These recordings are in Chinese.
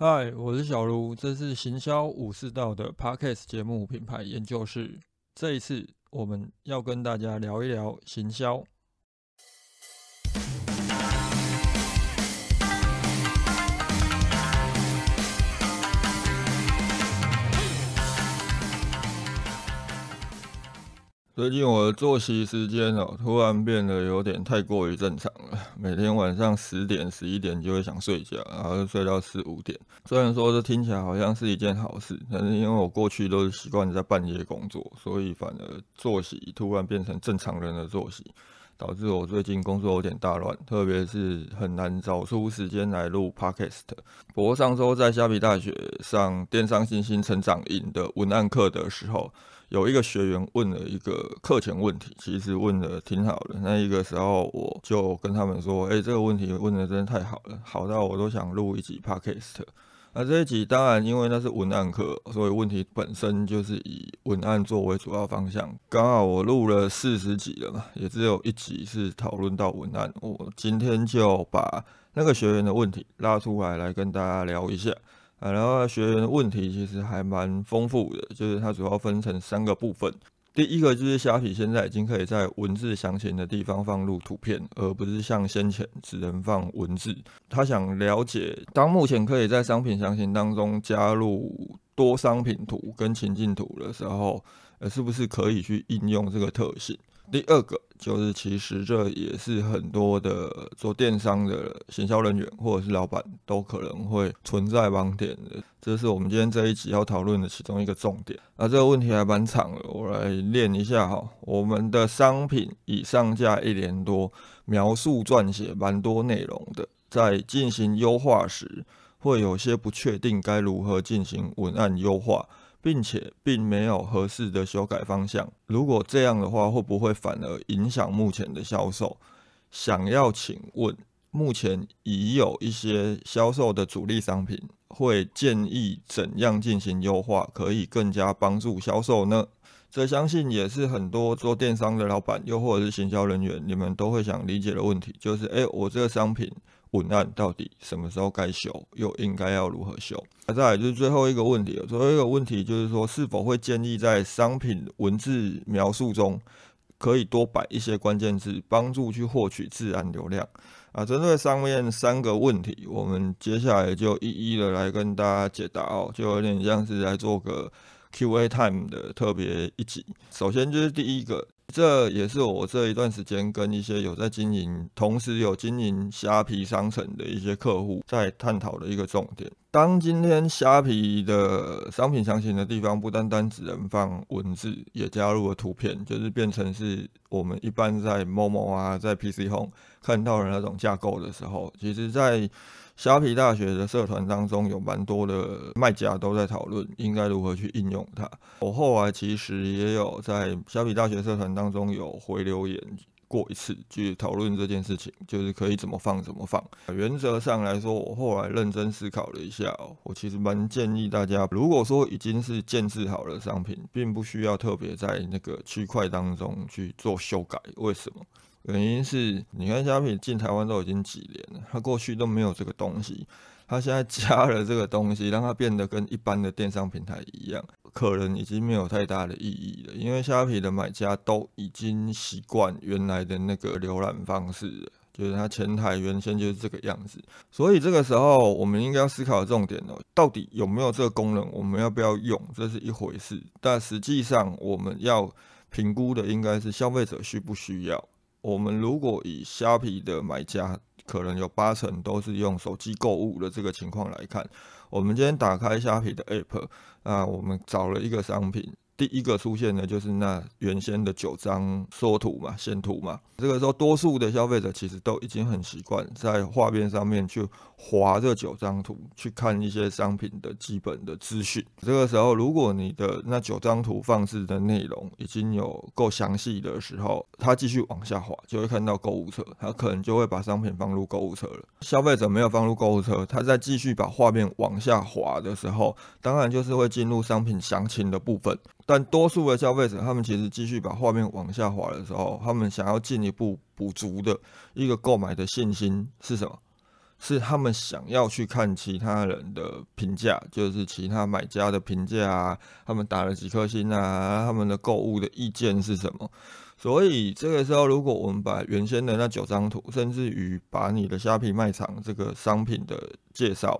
嗨，我是小卢，这是行销武士道的 Podcast 节目品牌研究室。这一次我们要跟大家聊一聊行销。最近我的作息时间哦，突然变得有点太过于正常了。每天晚上十点、十一点就会想睡觉，然后就睡到四五点。虽然说这听起来好像是一件好事，但是因为我过去都是习惯在半夜工作，所以反而作息突然变成正常人的作息，导致我最近工作有点大乱，特别是很难找出时间来录 podcast。不过上周在虾皮大学上电商信心成长营的文案课的时候。有一个学员问了一个课前问题，其实问的挺好的。那一个时候我就跟他们说：“哎，这个问题问的真的太好了，好到我都想录一集 podcast。”那这一集当然因为那是文案课，所以问题本身就是以文案作为主要方向。刚好我录了四十集了嘛，也只有一集是讨论到文案。我今天就把那个学员的问题拉出来，来跟大家聊一下。啊，然后学员的问题其实还蛮丰富的，就是它主要分成三个部分。第一个就是虾皮现在已经可以在文字详情的地方放入图片，而不是像先前只能放文字。他想了解，当目前可以在商品详情当中加入多商品图跟情境图的时候，呃，是不是可以去应用这个特性？第二个就是，其实这也是很多的做电商的行销人员或者是老板都可能会存在盲点的。这是我们今天这一集要讨论的其中一个重点。那这个问题还蛮长的，我来练一下哈。我们的商品已上架一年多，描述撰写蛮多内容的，在进行优化时，会有些不确定该如何进行文案优化。并且并没有合适的修改方向。如果这样的话，会不会反而影响目前的销售？想要请问，目前已有一些销售的主力商品，会建议怎样进行优化，可以更加帮助销售呢？这相信也是很多做电商的老板，又或者是行销人员，你们都会想理解的问题，就是：诶，我这个商品。文案到底什么时候该修，又应该要如何修？那再来就是最后一个问题了，最后一个问题就是说，是否会建议在商品文字描述中可以多摆一些关键字，帮助去获取自然流量？啊，针对上面三个问题，我们接下来就一一的来跟大家解答哦，就有点像是来做个 Q&A time 的特别一集。首先就是第一个。这也是我这一段时间跟一些有在经营，同时有经营虾皮商城的一些客户在探讨的一个重点。当今天虾皮的商品详情的地方不单单只能放文字，也加入了图片，就是变成是我们一般在某某啊，在 PC Home 看到的那种架构的时候，其实在虾皮大学的社团当中，有蛮多的卖家都在讨论应该如何去应用它。我后来其实也有在虾皮大学社团当中有回留言过一次，去讨论这件事情，就是可以怎么放怎么放。原则上来说，我后来认真思考了一下，我其实蛮建议大家，如果说已经是建制好的商品，并不需要特别在那个区块当中去做修改。为什么？原因是，你看虾皮进台湾都已经几年了，它过去都没有这个东西，它现在加了这个东西，让它变得跟一般的电商平台一样，可能已经没有太大的意义了。因为虾皮的买家都已经习惯原来的那个浏览方式，就是它前台原先就是这个样子。所以这个时候，我们应该要思考的重点哦，到底有没有这个功能，我们要不要用，这是一回事。但实际上，我们要评估的应该是消费者需不需要。我们如果以虾皮的买家，可能有八成都是用手机购物的这个情况来看，我们今天打开虾皮的 App，啊，我们找了一个商品。第一个出现的就是那原先的九张缩图嘛、线图嘛。这个时候，多数的消费者其实都已经很习惯在画面上面去划这九张图，去看一些商品的基本的资讯。这个时候，如果你的那九张图放置的内容已经有够详细的时候，他继续往下滑，就会看到购物车，他可能就会把商品放入购物车了。消费者没有放入购物车，他在继续把画面往下滑的时候，当然就是会进入商品详情的部分。但多数的消费者，他们其实继续把画面往下滑的时候，他们想要进一步补足的一个购买的信心是什么？是他们想要去看其他人的评价，就是其他买家的评价啊，他们打了几颗星啊，他们的购物的意见是什么？所以这个时候，如果我们把原先的那九张图，甚至于把你的虾皮卖场这个商品的介绍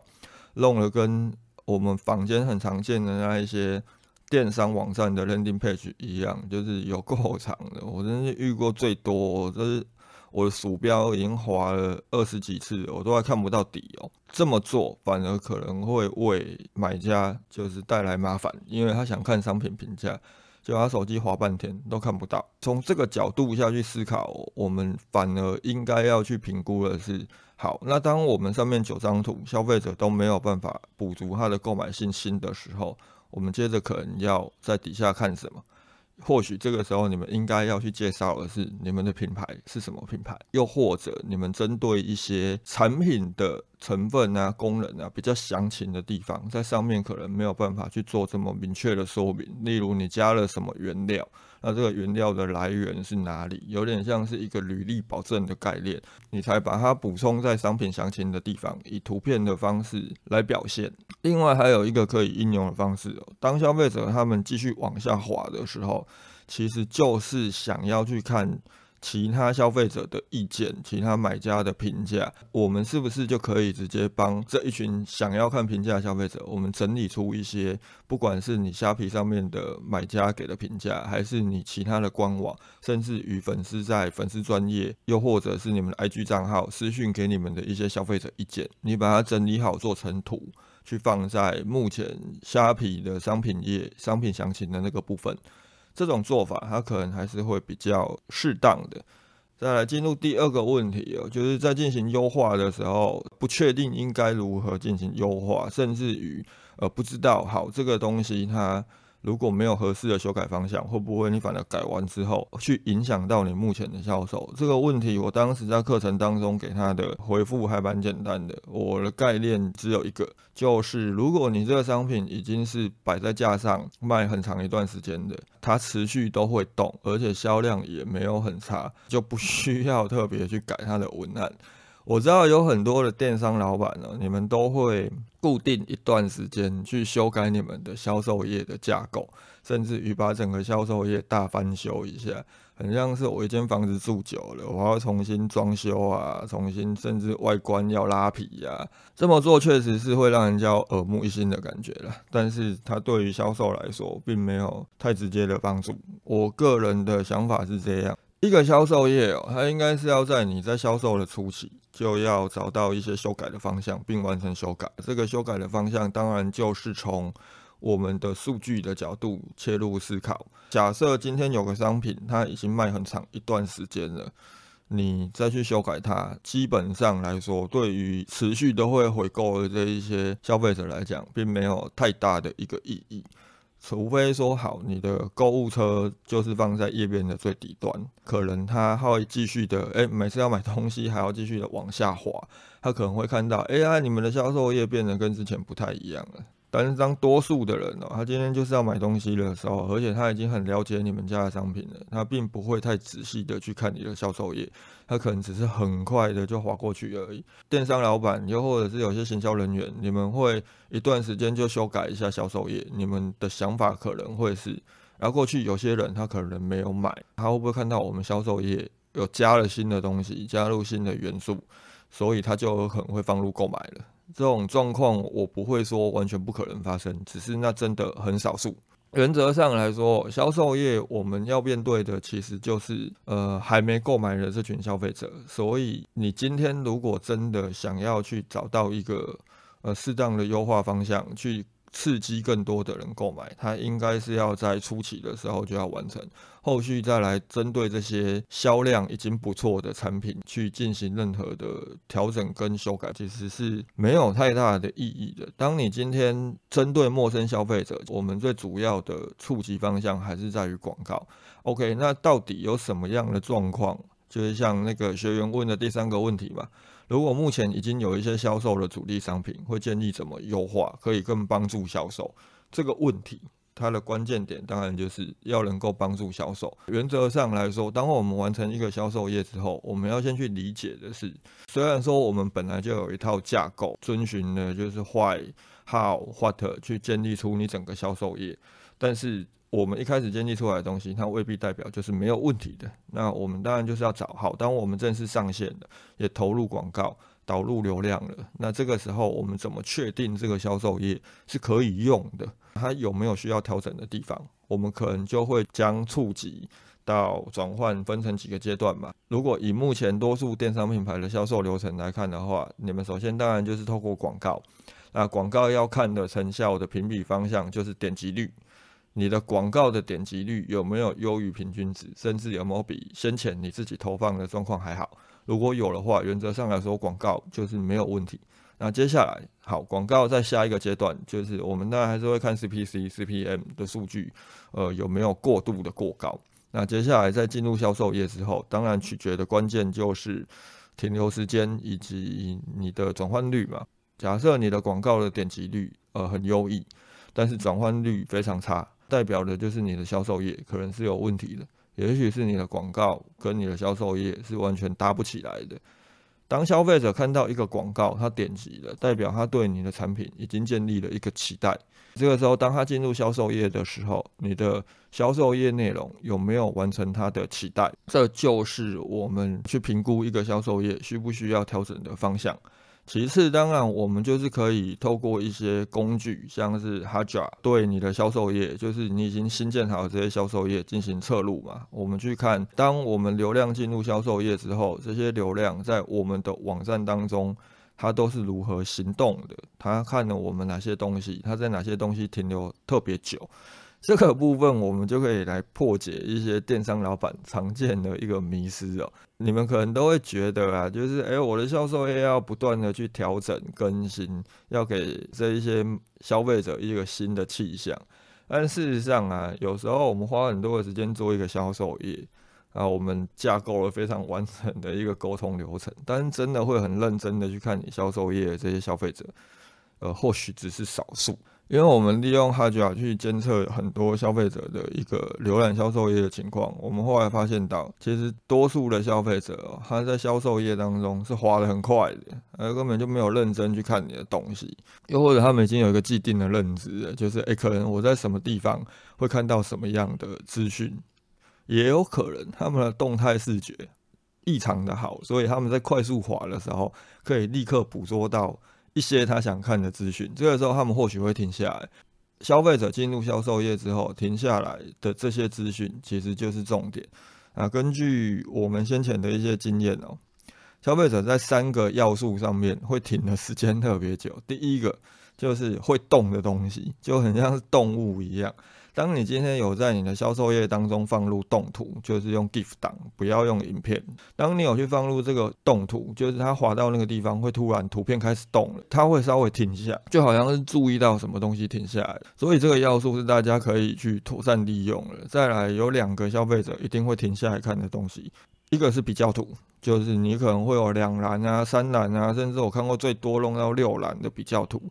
弄了跟我们坊间很常见的那一些电商网站的 landing page 一样，就是有够长的，我真是遇过最多，就是。我的鼠标已经滑了二十几次，我都还看不到底哦。这么做反而可能会为买家就是带来麻烦，因为他想看商品评价，就他手机滑半天都看不到。从这个角度下去思考，我们反而应该要去评估的是：好，那当我们上面九张图消费者都没有办法补足他的购买信心的时候，我们接着可能要在底下看什么？或许这个时候你们应该要去介绍的是你们的品牌是什么品牌，又或者你们针对一些产品的成分啊、功能啊比较详情的地方，在上面可能没有办法去做这么明确的说明。例如你加了什么原料。那这个原料的来源是哪里？有点像是一个履历保证的概念，你才把它补充在商品详情的地方，以图片的方式来表现。另外还有一个可以应用的方式，当消费者他们继续往下滑的时候，其实就是想要去看。其他消费者的意见，其他买家的评价，我们是不是就可以直接帮这一群想要看评价的消费者，我们整理出一些，不管是你虾皮上面的买家给的评价，还是你其他的官网，甚至与粉丝在粉丝专业，又或者是你们的 IG 账号私讯给你们的一些消费者意见，你把它整理好做成图，去放在目前虾皮的商品页商品详情的那个部分。这种做法，它可能还是会比较适当的。再来进入第二个问题哦，就是在进行优化的时候，不确定应该如何进行优化，甚至于呃不知道好这个东西它。如果没有合适的修改方向，会不会你反而改完之后去影响到你目前的销售？这个问题，我当时在课程当中给他的回复还蛮简单的。我的概念只有一个，就是如果你这个商品已经是摆在架上卖很长一段时间的，它持续都会动，而且销量也没有很差，就不需要特别去改它的文案。我知道有很多的电商老板呢，你们都会固定一段时间去修改你们的销售业的架构，甚至于把整个销售业大翻修一下，很像是我一间房子住久了，我要重新装修啊，重新甚至外观要拉皮呀。这么做确实是会让人家耳目一新的感觉了，但是它对于销售来说并没有太直接的帮助。我个人的想法是这样。一个销售业哦，它应该是要在你在销售的初期就要找到一些修改的方向，并完成修改。这个修改的方向当然就是从我们的数据的角度切入思考。假设今天有个商品，它已经卖很长一段时间了，你再去修改它，基本上来说，对于持续都会回购的这一些消费者来讲，并没有太大的一个意义。除非说好，你的购物车就是放在页面的最底端，可能他会继续的，哎，每次要买东西还要继续的往下滑，他可能会看到，哎呀，你们的销售页变得跟之前不太一样了。但是当多数的人哦，他今天就是要买东西的时候，而且他已经很了解你们家的商品了，他并不会太仔细的去看你的销售页，他可能只是很快的就划过去而已。电商老板又或者是有些行销人员，你们会一段时间就修改一下销售页，你们的想法可能会是，然后过去有些人他可能没有买，他会不会看到我们销售页有加了新的东西，加入新的元素，所以他就有可能会放入购买了。这种状况我不会说完全不可能发生，只是那真的很少数。原则上来说，销售业我们要面对的其实就是呃还没购买的这群消费者。所以你今天如果真的想要去找到一个呃适当的优化方向去。刺激更多的人购买，它应该是要在初期的时候就要完成，后续再来针对这些销量已经不错的产品去进行任何的调整跟修改，其实是没有太大的意义的。当你今天针对陌生消费者，我们最主要的触及方向还是在于广告。OK，那到底有什么样的状况？就是像那个学员问的第三个问题嘛。如果目前已经有一些销售的主力商品，会建议怎么优化，可以更帮助销售？这个问题它的关键点当然就是要能够帮助销售。原则上来说，当我们完成一个销售业之后，我们要先去理解的是，虽然说我们本来就有一套架构，遵循的就是 why、how、what 去建立出你整个销售业，但是我们一开始建立出来的东西，它未必代表就是没有问题的。那我们当然就是要找好，当我们正式上线了，也投入广告。导入流量了，那这个时候我们怎么确定这个销售页是可以用的？它有没有需要调整的地方？我们可能就会将触及到转换分成几个阶段嘛。如果以目前多数电商品牌的销售流程来看的话，你们首先当然就是透过广告，那广告要看的成效的评比方向就是点击率，你的广告的点击率有没有优于平均值，甚至有没有比先前你自己投放的状况还好？如果有的话，原则上来说，广告就是没有问题。那接下来，好，广告在下一个阶段，就是我们当然还是会看 CPC、CPM 的数据，呃，有没有过度的过高。那接下来在进入销售页之后，当然取决的关键就是停留时间以及你的转换率嘛。假设你的广告的点击率呃很优异，但是转换率非常差，代表的就是你的销售页可能是有问题的。也许是你的广告跟你的销售页是完全搭不起来的。当消费者看到一个广告，他点击了，代表他对你的产品已经建立了一个期待。这个时候，当他进入销售页的时候，你的销售页内容有没有完成他的期待？这就是我们去评估一个销售页需不需要调整的方向。其次，当然我们就是可以透过一些工具，像是 h a j a 对你的销售页，就是你已经新建好这些销售页进行测录嘛。我们去看，当我们流量进入销售页之后，这些流量在我们的网站当中，它都是如何行动的？它看了我们哪些东西？它在哪些东西停留特别久？这个部分我们就可以来破解一些电商老板常见的一个迷失哦。你们可能都会觉得啊，就是哎，我的销售业要不断的去调整更新，要给这一些消费者一个新的气象。但事实上啊，有时候我们花很多的时间做一个销售业啊，我们架构了非常完整的一个沟通流程，但是真的会很认真的去看你销售业这些消费者，呃，或许只是少数。因为我们利用 h a j a 去监测很多消费者的一个浏览销售页的情况，我们后来发现到，其实多数的消费者他在销售页当中是滑的很快的，而根本就没有认真去看你的东西，又或者他们已经有一个既定的认知，就是诶，可能我在什么地方会看到什么样的资讯，也有可能他们的动态视觉异常的好，所以他们在快速滑的时候可以立刻捕捉到。一些他想看的资讯，这个时候他们或许会停下来。消费者进入销售业之后，停下来的这些资讯其实就是重点啊。根据我们先前的一些经验哦，消费者在三个要素上面会停的时间特别久。第一个就是会动的东西，就很像是动物一样。当你今天有在你的销售页当中放入动图，就是用 GIF 档，不要用影片。当你有去放入这个动图，就是它滑到那个地方会突然图片开始动了，它会稍微停下，就好像是注意到什么东西停下来。所以这个要素是大家可以去妥善利用了。再来有两个消费者一定会停下来看的东西，一个是比较图，就是你可能会有两栏啊、三栏啊，甚至我看过最多弄到六栏的比较图。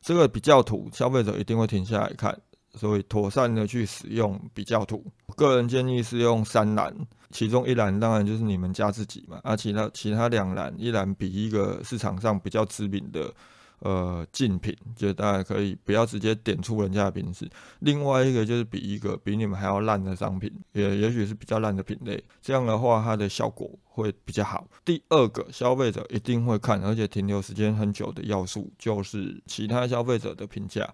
这个比较图，消费者一定会停下来看。所以妥善的去使用比较图，个人建议是用三栏，其中一栏当然就是你们家自己嘛，啊，其他其他两栏，一栏比一个市场上比较知名的呃竞品，就大家可以不要直接点出人家的名字，另外一个就是比一个比你们还要烂的商品，也也许是比较烂的品类，这样的话它的效果会比较好。第二个消费者一定会看，而且停留时间很久的要素，就是其他消费者的评价。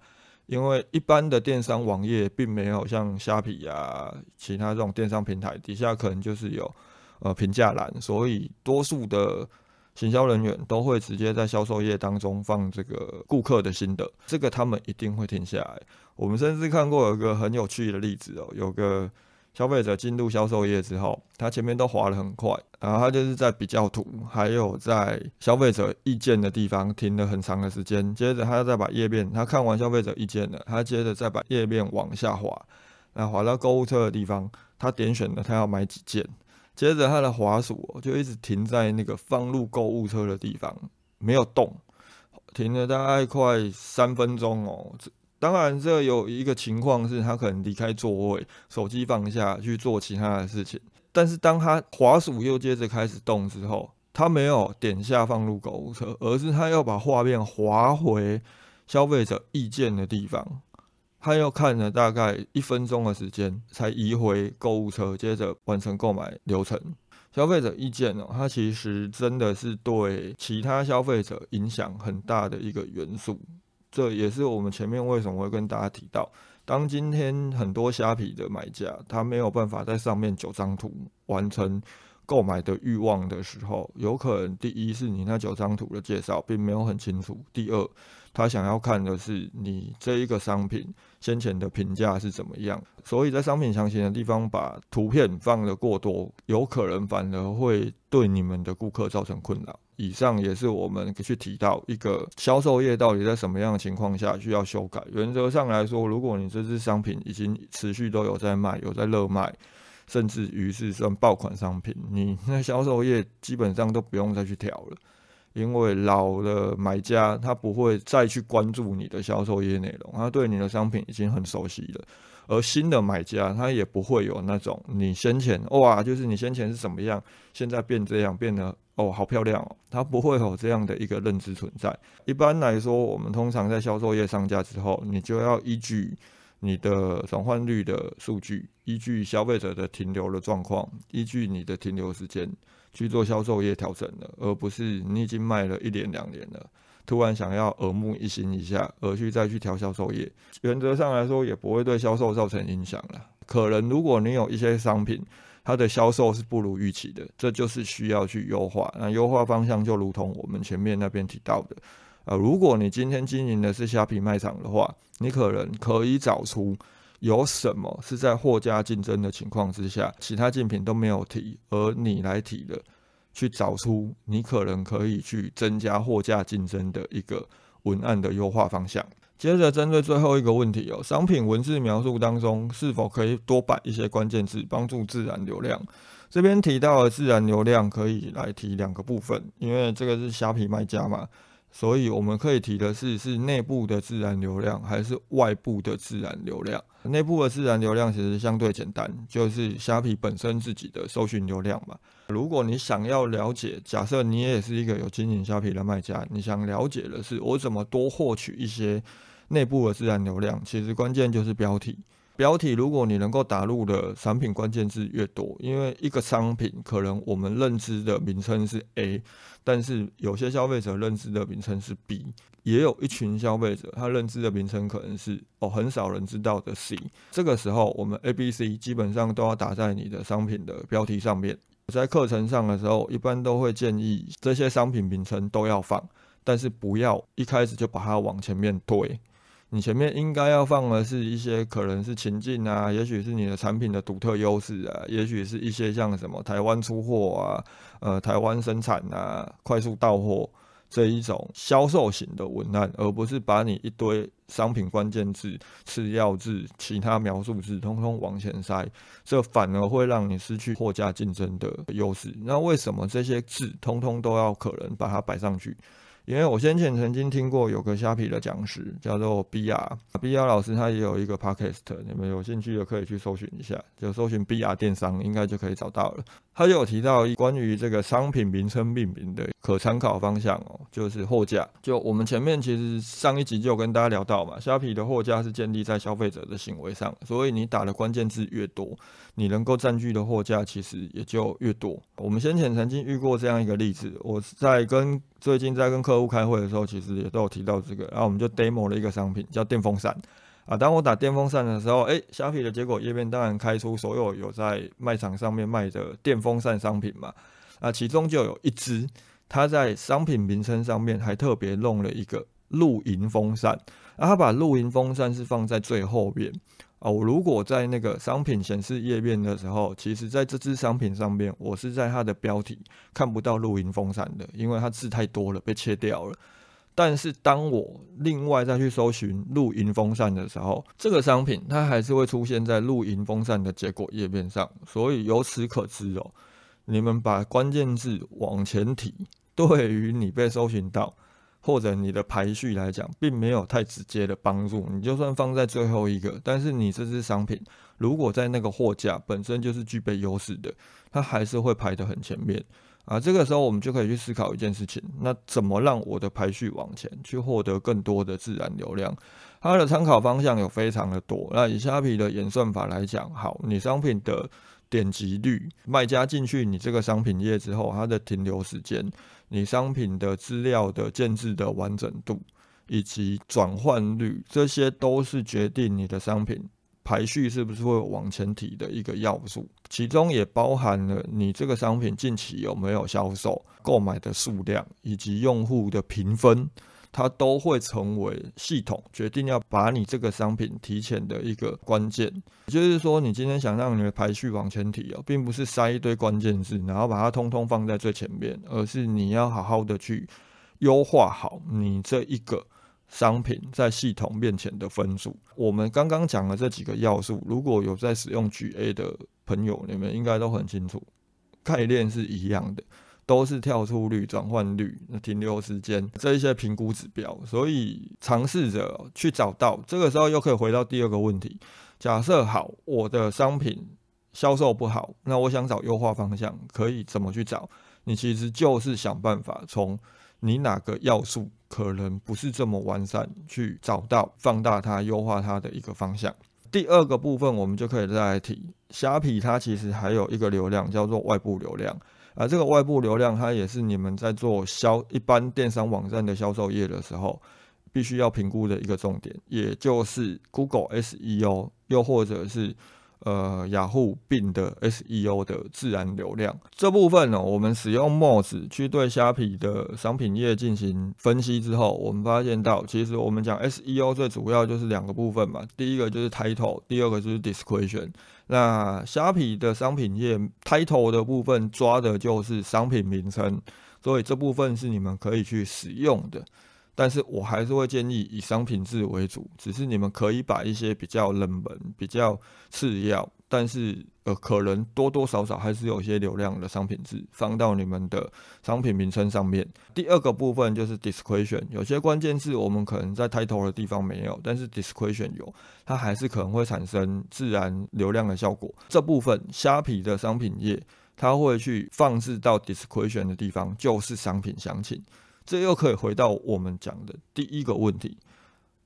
因为一般的电商网页并没有像虾皮啊，其他这种电商平台底下可能就是有呃评价栏，所以多数的行销人员都会直接在销售页当中放这个顾客的心得，这个他们一定会停下来。我们甚至看过有一个很有趣的例子哦，有个。消费者进入销售页之后，他前面都滑得很快，然后他就是在比较图，还有在消费者意见的地方停了很长的时间。接着他再把页面，他看完消费者意见了，他接着再把页面往下滑，那滑到购物车的地方，他点选了他要买几件，接着他的滑鼠就一直停在那个放入购物车的地方，没有动，停了大概快三分钟哦。当然，这有一个情况是他可能离开座位，手机放下去做其他的事情。但是当他滑鼠又接着开始动之后，他没有点下放入购物车，而是他要把画面滑回消费者意见的地方。他又看了大概一分钟的时间，才移回购物车，接着完成购买流程。消费者意见哦，它其实真的是对其他消费者影响很大的一个元素。这也是我们前面为什么会跟大家提到，当今天很多虾皮的买家他没有办法在上面九张图完成购买的欲望的时候，有可能第一是你那九张图的介绍并没有很清楚，第二他想要看的是你这一个商品先前的评价是怎么样，所以在商品详情的地方把图片放的过多，有可能反而会对你们的顾客造成困扰。以上也是我们去提到一个销售页到底在什么样的情况下需要修改。原则上来说，如果你这支商品已经持续都有在卖，有在热卖，甚至于是算爆款商品，你那销售页基本上都不用再去调了，因为老的买家他不会再去关注你的销售页内容，他对你的商品已经很熟悉了。而新的买家他也不会有那种你先前哇，就是你先前是怎么样，现在变这样变得。哦，好漂亮哦！它不会有这样的一个认知存在。一般来说，我们通常在销售页上架之后，你就要依据你的转换率的数据，依据消费者的停留的状况，依据你的停留时间去做销售页调整的，而不是你已经卖了一年两年了，突然想要耳目一新一下，而去再去调销售页。原则上来说，也不会对销售造成影响了。可能如果你有一些商品，它的销售是不如预期的，这就是需要去优化。那优化方向就如同我们前面那边提到的，呃，如果你今天经营的是虾皮卖场的话，你可能可以找出有什么是在货架竞争的情况之下，其他竞品都没有提，而你来提的，去找出你可能可以去增加货架竞争的一个文案的优化方向。接着针对最后一个问题哦，商品文字描述当中是否可以多摆一些关键字，帮助自然流量？这边提到的自然流量可以来提两个部分，因为这个是虾皮卖家嘛。所以我们可以提的是，是内部的自然流量还是外部的自然流量？内部的自然流量其实相对简单，就是虾皮本身自己的搜寻流量嘛。如果你想要了解，假设你也是一个有经营虾皮的卖家，你想了解的是我怎么多获取一些内部的自然流量，其实关键就是标题。标题，如果你能够打入的产品关键字越多，因为一个商品可能我们认知的名称是 A，但是有些消费者认知的名称是 B，也有一群消费者他认知的名称可能是哦很少人知道的 C。这个时候，我们 A、B、C 基本上都要打在你的商品的标题上面。在课程上的时候，一般都会建议这些商品名称都要放，但是不要一开始就把它往前面推。你前面应该要放的是一些可能是情境啊，也许是你的产品的独特优势啊，也许是一些像什么台湾出货啊，呃，台湾生产啊，快速到货这一种销售型的文案，而不是把你一堆商品关键字、次要字、其他描述字通通往前塞，这反而会让你失去货架竞争的优势。那为什么这些字通通都要可能把它摆上去？因为我先前曾经听过有个虾皮的讲师叫做 B R，B R 老师他也有一个 podcast，你们有兴趣的可以去搜寻一下，就搜寻 B R 电商应该就可以找到了。他就有提到关于这个商品名称命名的可参考方向哦，就是货架。就我们前面其实上一集就有跟大家聊到嘛，虾皮的货架是建立在消费者的行为上，所以你打的关键字越多，你能够占据的货架其实也就越多。我们先前曾经遇过这样一个例子，我在跟最近在跟客户开会的时候，其实也都有提到这个，然后我们就 demo 了一个商品叫电风扇啊。当我打电风扇的时候，哎，虾皮的结果页面当然开出所有有在卖场上面卖的电风扇商品嘛，啊，其中就有一支，它在商品名称上面还特别弄了一个露营风扇，啊，它把露营风扇是放在最后边。哦，如果在那个商品显示页面的时候，其实在这支商品上面，我是在它的标题看不到露营风扇的，因为它字太多了，被切掉了。但是当我另外再去搜寻露营风扇的时候，这个商品它还是会出现在露营风扇的结果页面上。所以由此可知哦，你们把关键字往前提，对于你被搜寻到。或者你的排序来讲，并没有太直接的帮助。你就算放在最后一个，但是你这支商品如果在那个货架本身就是具备优势的，它还是会排得很前面啊。这个时候我们就可以去思考一件事情：那怎么让我的排序往前去获得更多的自然流量？它的参考方向有非常的多。那以虾皮的演算法来讲，好，你商品的点击率，卖家进去你这个商品页之后，它的停留时间，你商品的资料的建制的完整度，以及转换率，这些都是决定你的商品排序是不是会往前提的一个要素。其中也包含了你这个商品近期有没有销售、购买的数量，以及用户的评分。它都会成为系统决定要把你这个商品提前的一个关键，也就是说，你今天想让你的排序往前提哦，并不是塞一堆关键字，然后把它通通放在最前面，而是你要好好的去优化好你这一个商品在系统面前的分数。我们刚刚讲的这几个要素，如果有在使用 GA 的朋友，你们应该都很清楚，概念是一样的。都是跳出率、转换率、停留时间这一些评估指标，所以尝试着去找到。这个时候又可以回到第二个问题：假设好，我的商品销售不好，那我想找优化方向，可以怎么去找？你其实就是想办法从你哪个要素可能不是这么完善，去找到放大它、优化它的一个方向。第二个部分，我们就可以再来提虾皮，它其实还有一个流量叫做外部流量。而这个外部流量，它也是你们在做销一般电商网站的销售业的时候，必须要评估的一个重点，也就是 Google SEO，又或者是呃雅虎并的 SEO 的自然流量这部分呢，我们使用 Moz 去对虾皮的商品页进行分析之后，我们发现到，其实我们讲 SEO 最主要就是两个部分嘛，第一个就是 Title，第二个就是 Description。那虾皮的商品页 title 的部分抓的就是商品名称，所以这部分是你们可以去使用的。但是我还是会建议以商品字为主，只是你们可以把一些比较冷门、比较次要，但是呃可能多多少少还是有些流量的商品字放到你们的商品名称上面。第二个部分就是 description，有些关键字我们可能在 title 的地方没有，但是 description 有，它还是可能会产生自然流量的效果。这部分虾皮的商品页，它会去放置到 description 的地方，就是商品详情。这又可以回到我们讲的第一个问题：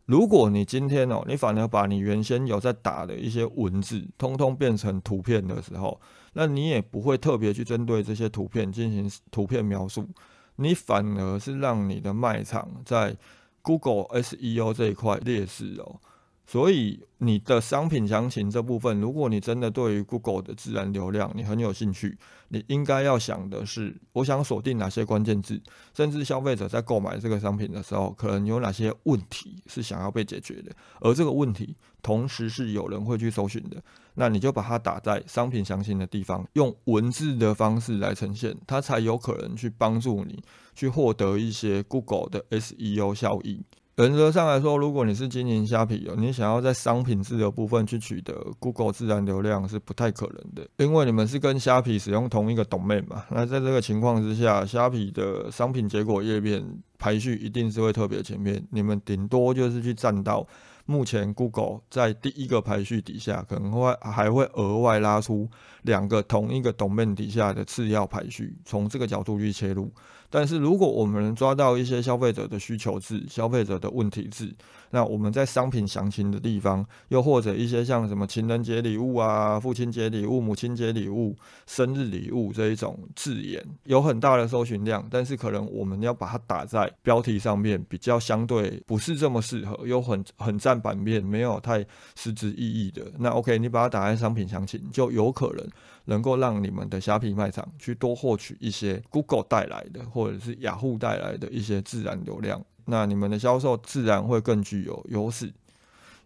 如果你今天哦，你反而把你原先有在打的一些文字，通通变成图片的时候，那你也不会特别去针对这些图片进行图片描述，你反而是让你的卖场在 Google SEO 这一块劣势哦。所以你的商品详情这部分，如果你真的对于 Google 的自然流量你很有兴趣，你应该要想的是，我想锁定哪些关键字，甚至消费者在购买这个商品的时候，可能有哪些问题是想要被解决的，而这个问题同时是有人会去搜寻的，那你就把它打在商品详情的地方，用文字的方式来呈现，它才有可能去帮助你去获得一些 Google 的 SEO 效应。原则上来说，如果你是经营虾皮哦，你想要在商品自由部分去取得 Google 自然流量是不太可能的，因为你们是跟虾皮使用同一个 domain 嘛。那在这个情况之下，虾皮的商品结果页面排序一定是会特别前面，你们顶多就是去占到目前 Google 在第一个排序底下，可能会还会额外拉出两个同一个 domain 底下的次要排序，从这个角度去切入。但是如果我们能抓到一些消费者的需求字、消费者的问题字，那我们在商品详情的地方，又或者一些像什么情人节礼物啊、父亲节礼物、母亲节礼物、生日礼物这一种字眼，有很大的搜寻量，但是可能我们要把它打在标题上面，比较相对不是这么适合，又很很占版面，没有太实质意义的。那 OK，你把它打在商品详情，就有可能。能够让你们的虾皮卖场去多获取一些 Google 带来的，或者是雅虎带来的一些自然流量，那你们的销售自然会更具有优势。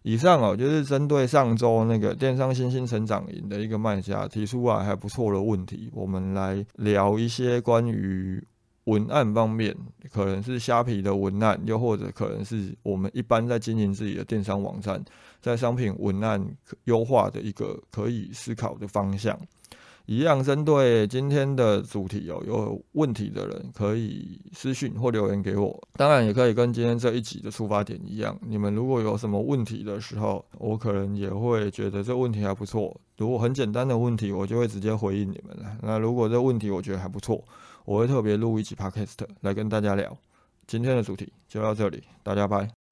以上哦，就是针对上周那个电商新兴成长营的一个卖家提出啊还不错的问题，我们来聊一些关于文案方面，可能是虾皮的文案，又或者可能是我们一般在经营自己的电商网站，在商品文案优化的一个可以思考的方向。一样针对今天的主题哦，有问题的人可以私讯或留言给我。当然也可以跟今天这一集的出发点一样，你们如果有什么问题的时候，我可能也会觉得这问题还不错。如果很简单的问题，我就会直接回应你们了。那如果这问题我觉得还不错，我会特别录一集 podcast 来跟大家聊。今天的主题就到这里，大家拜。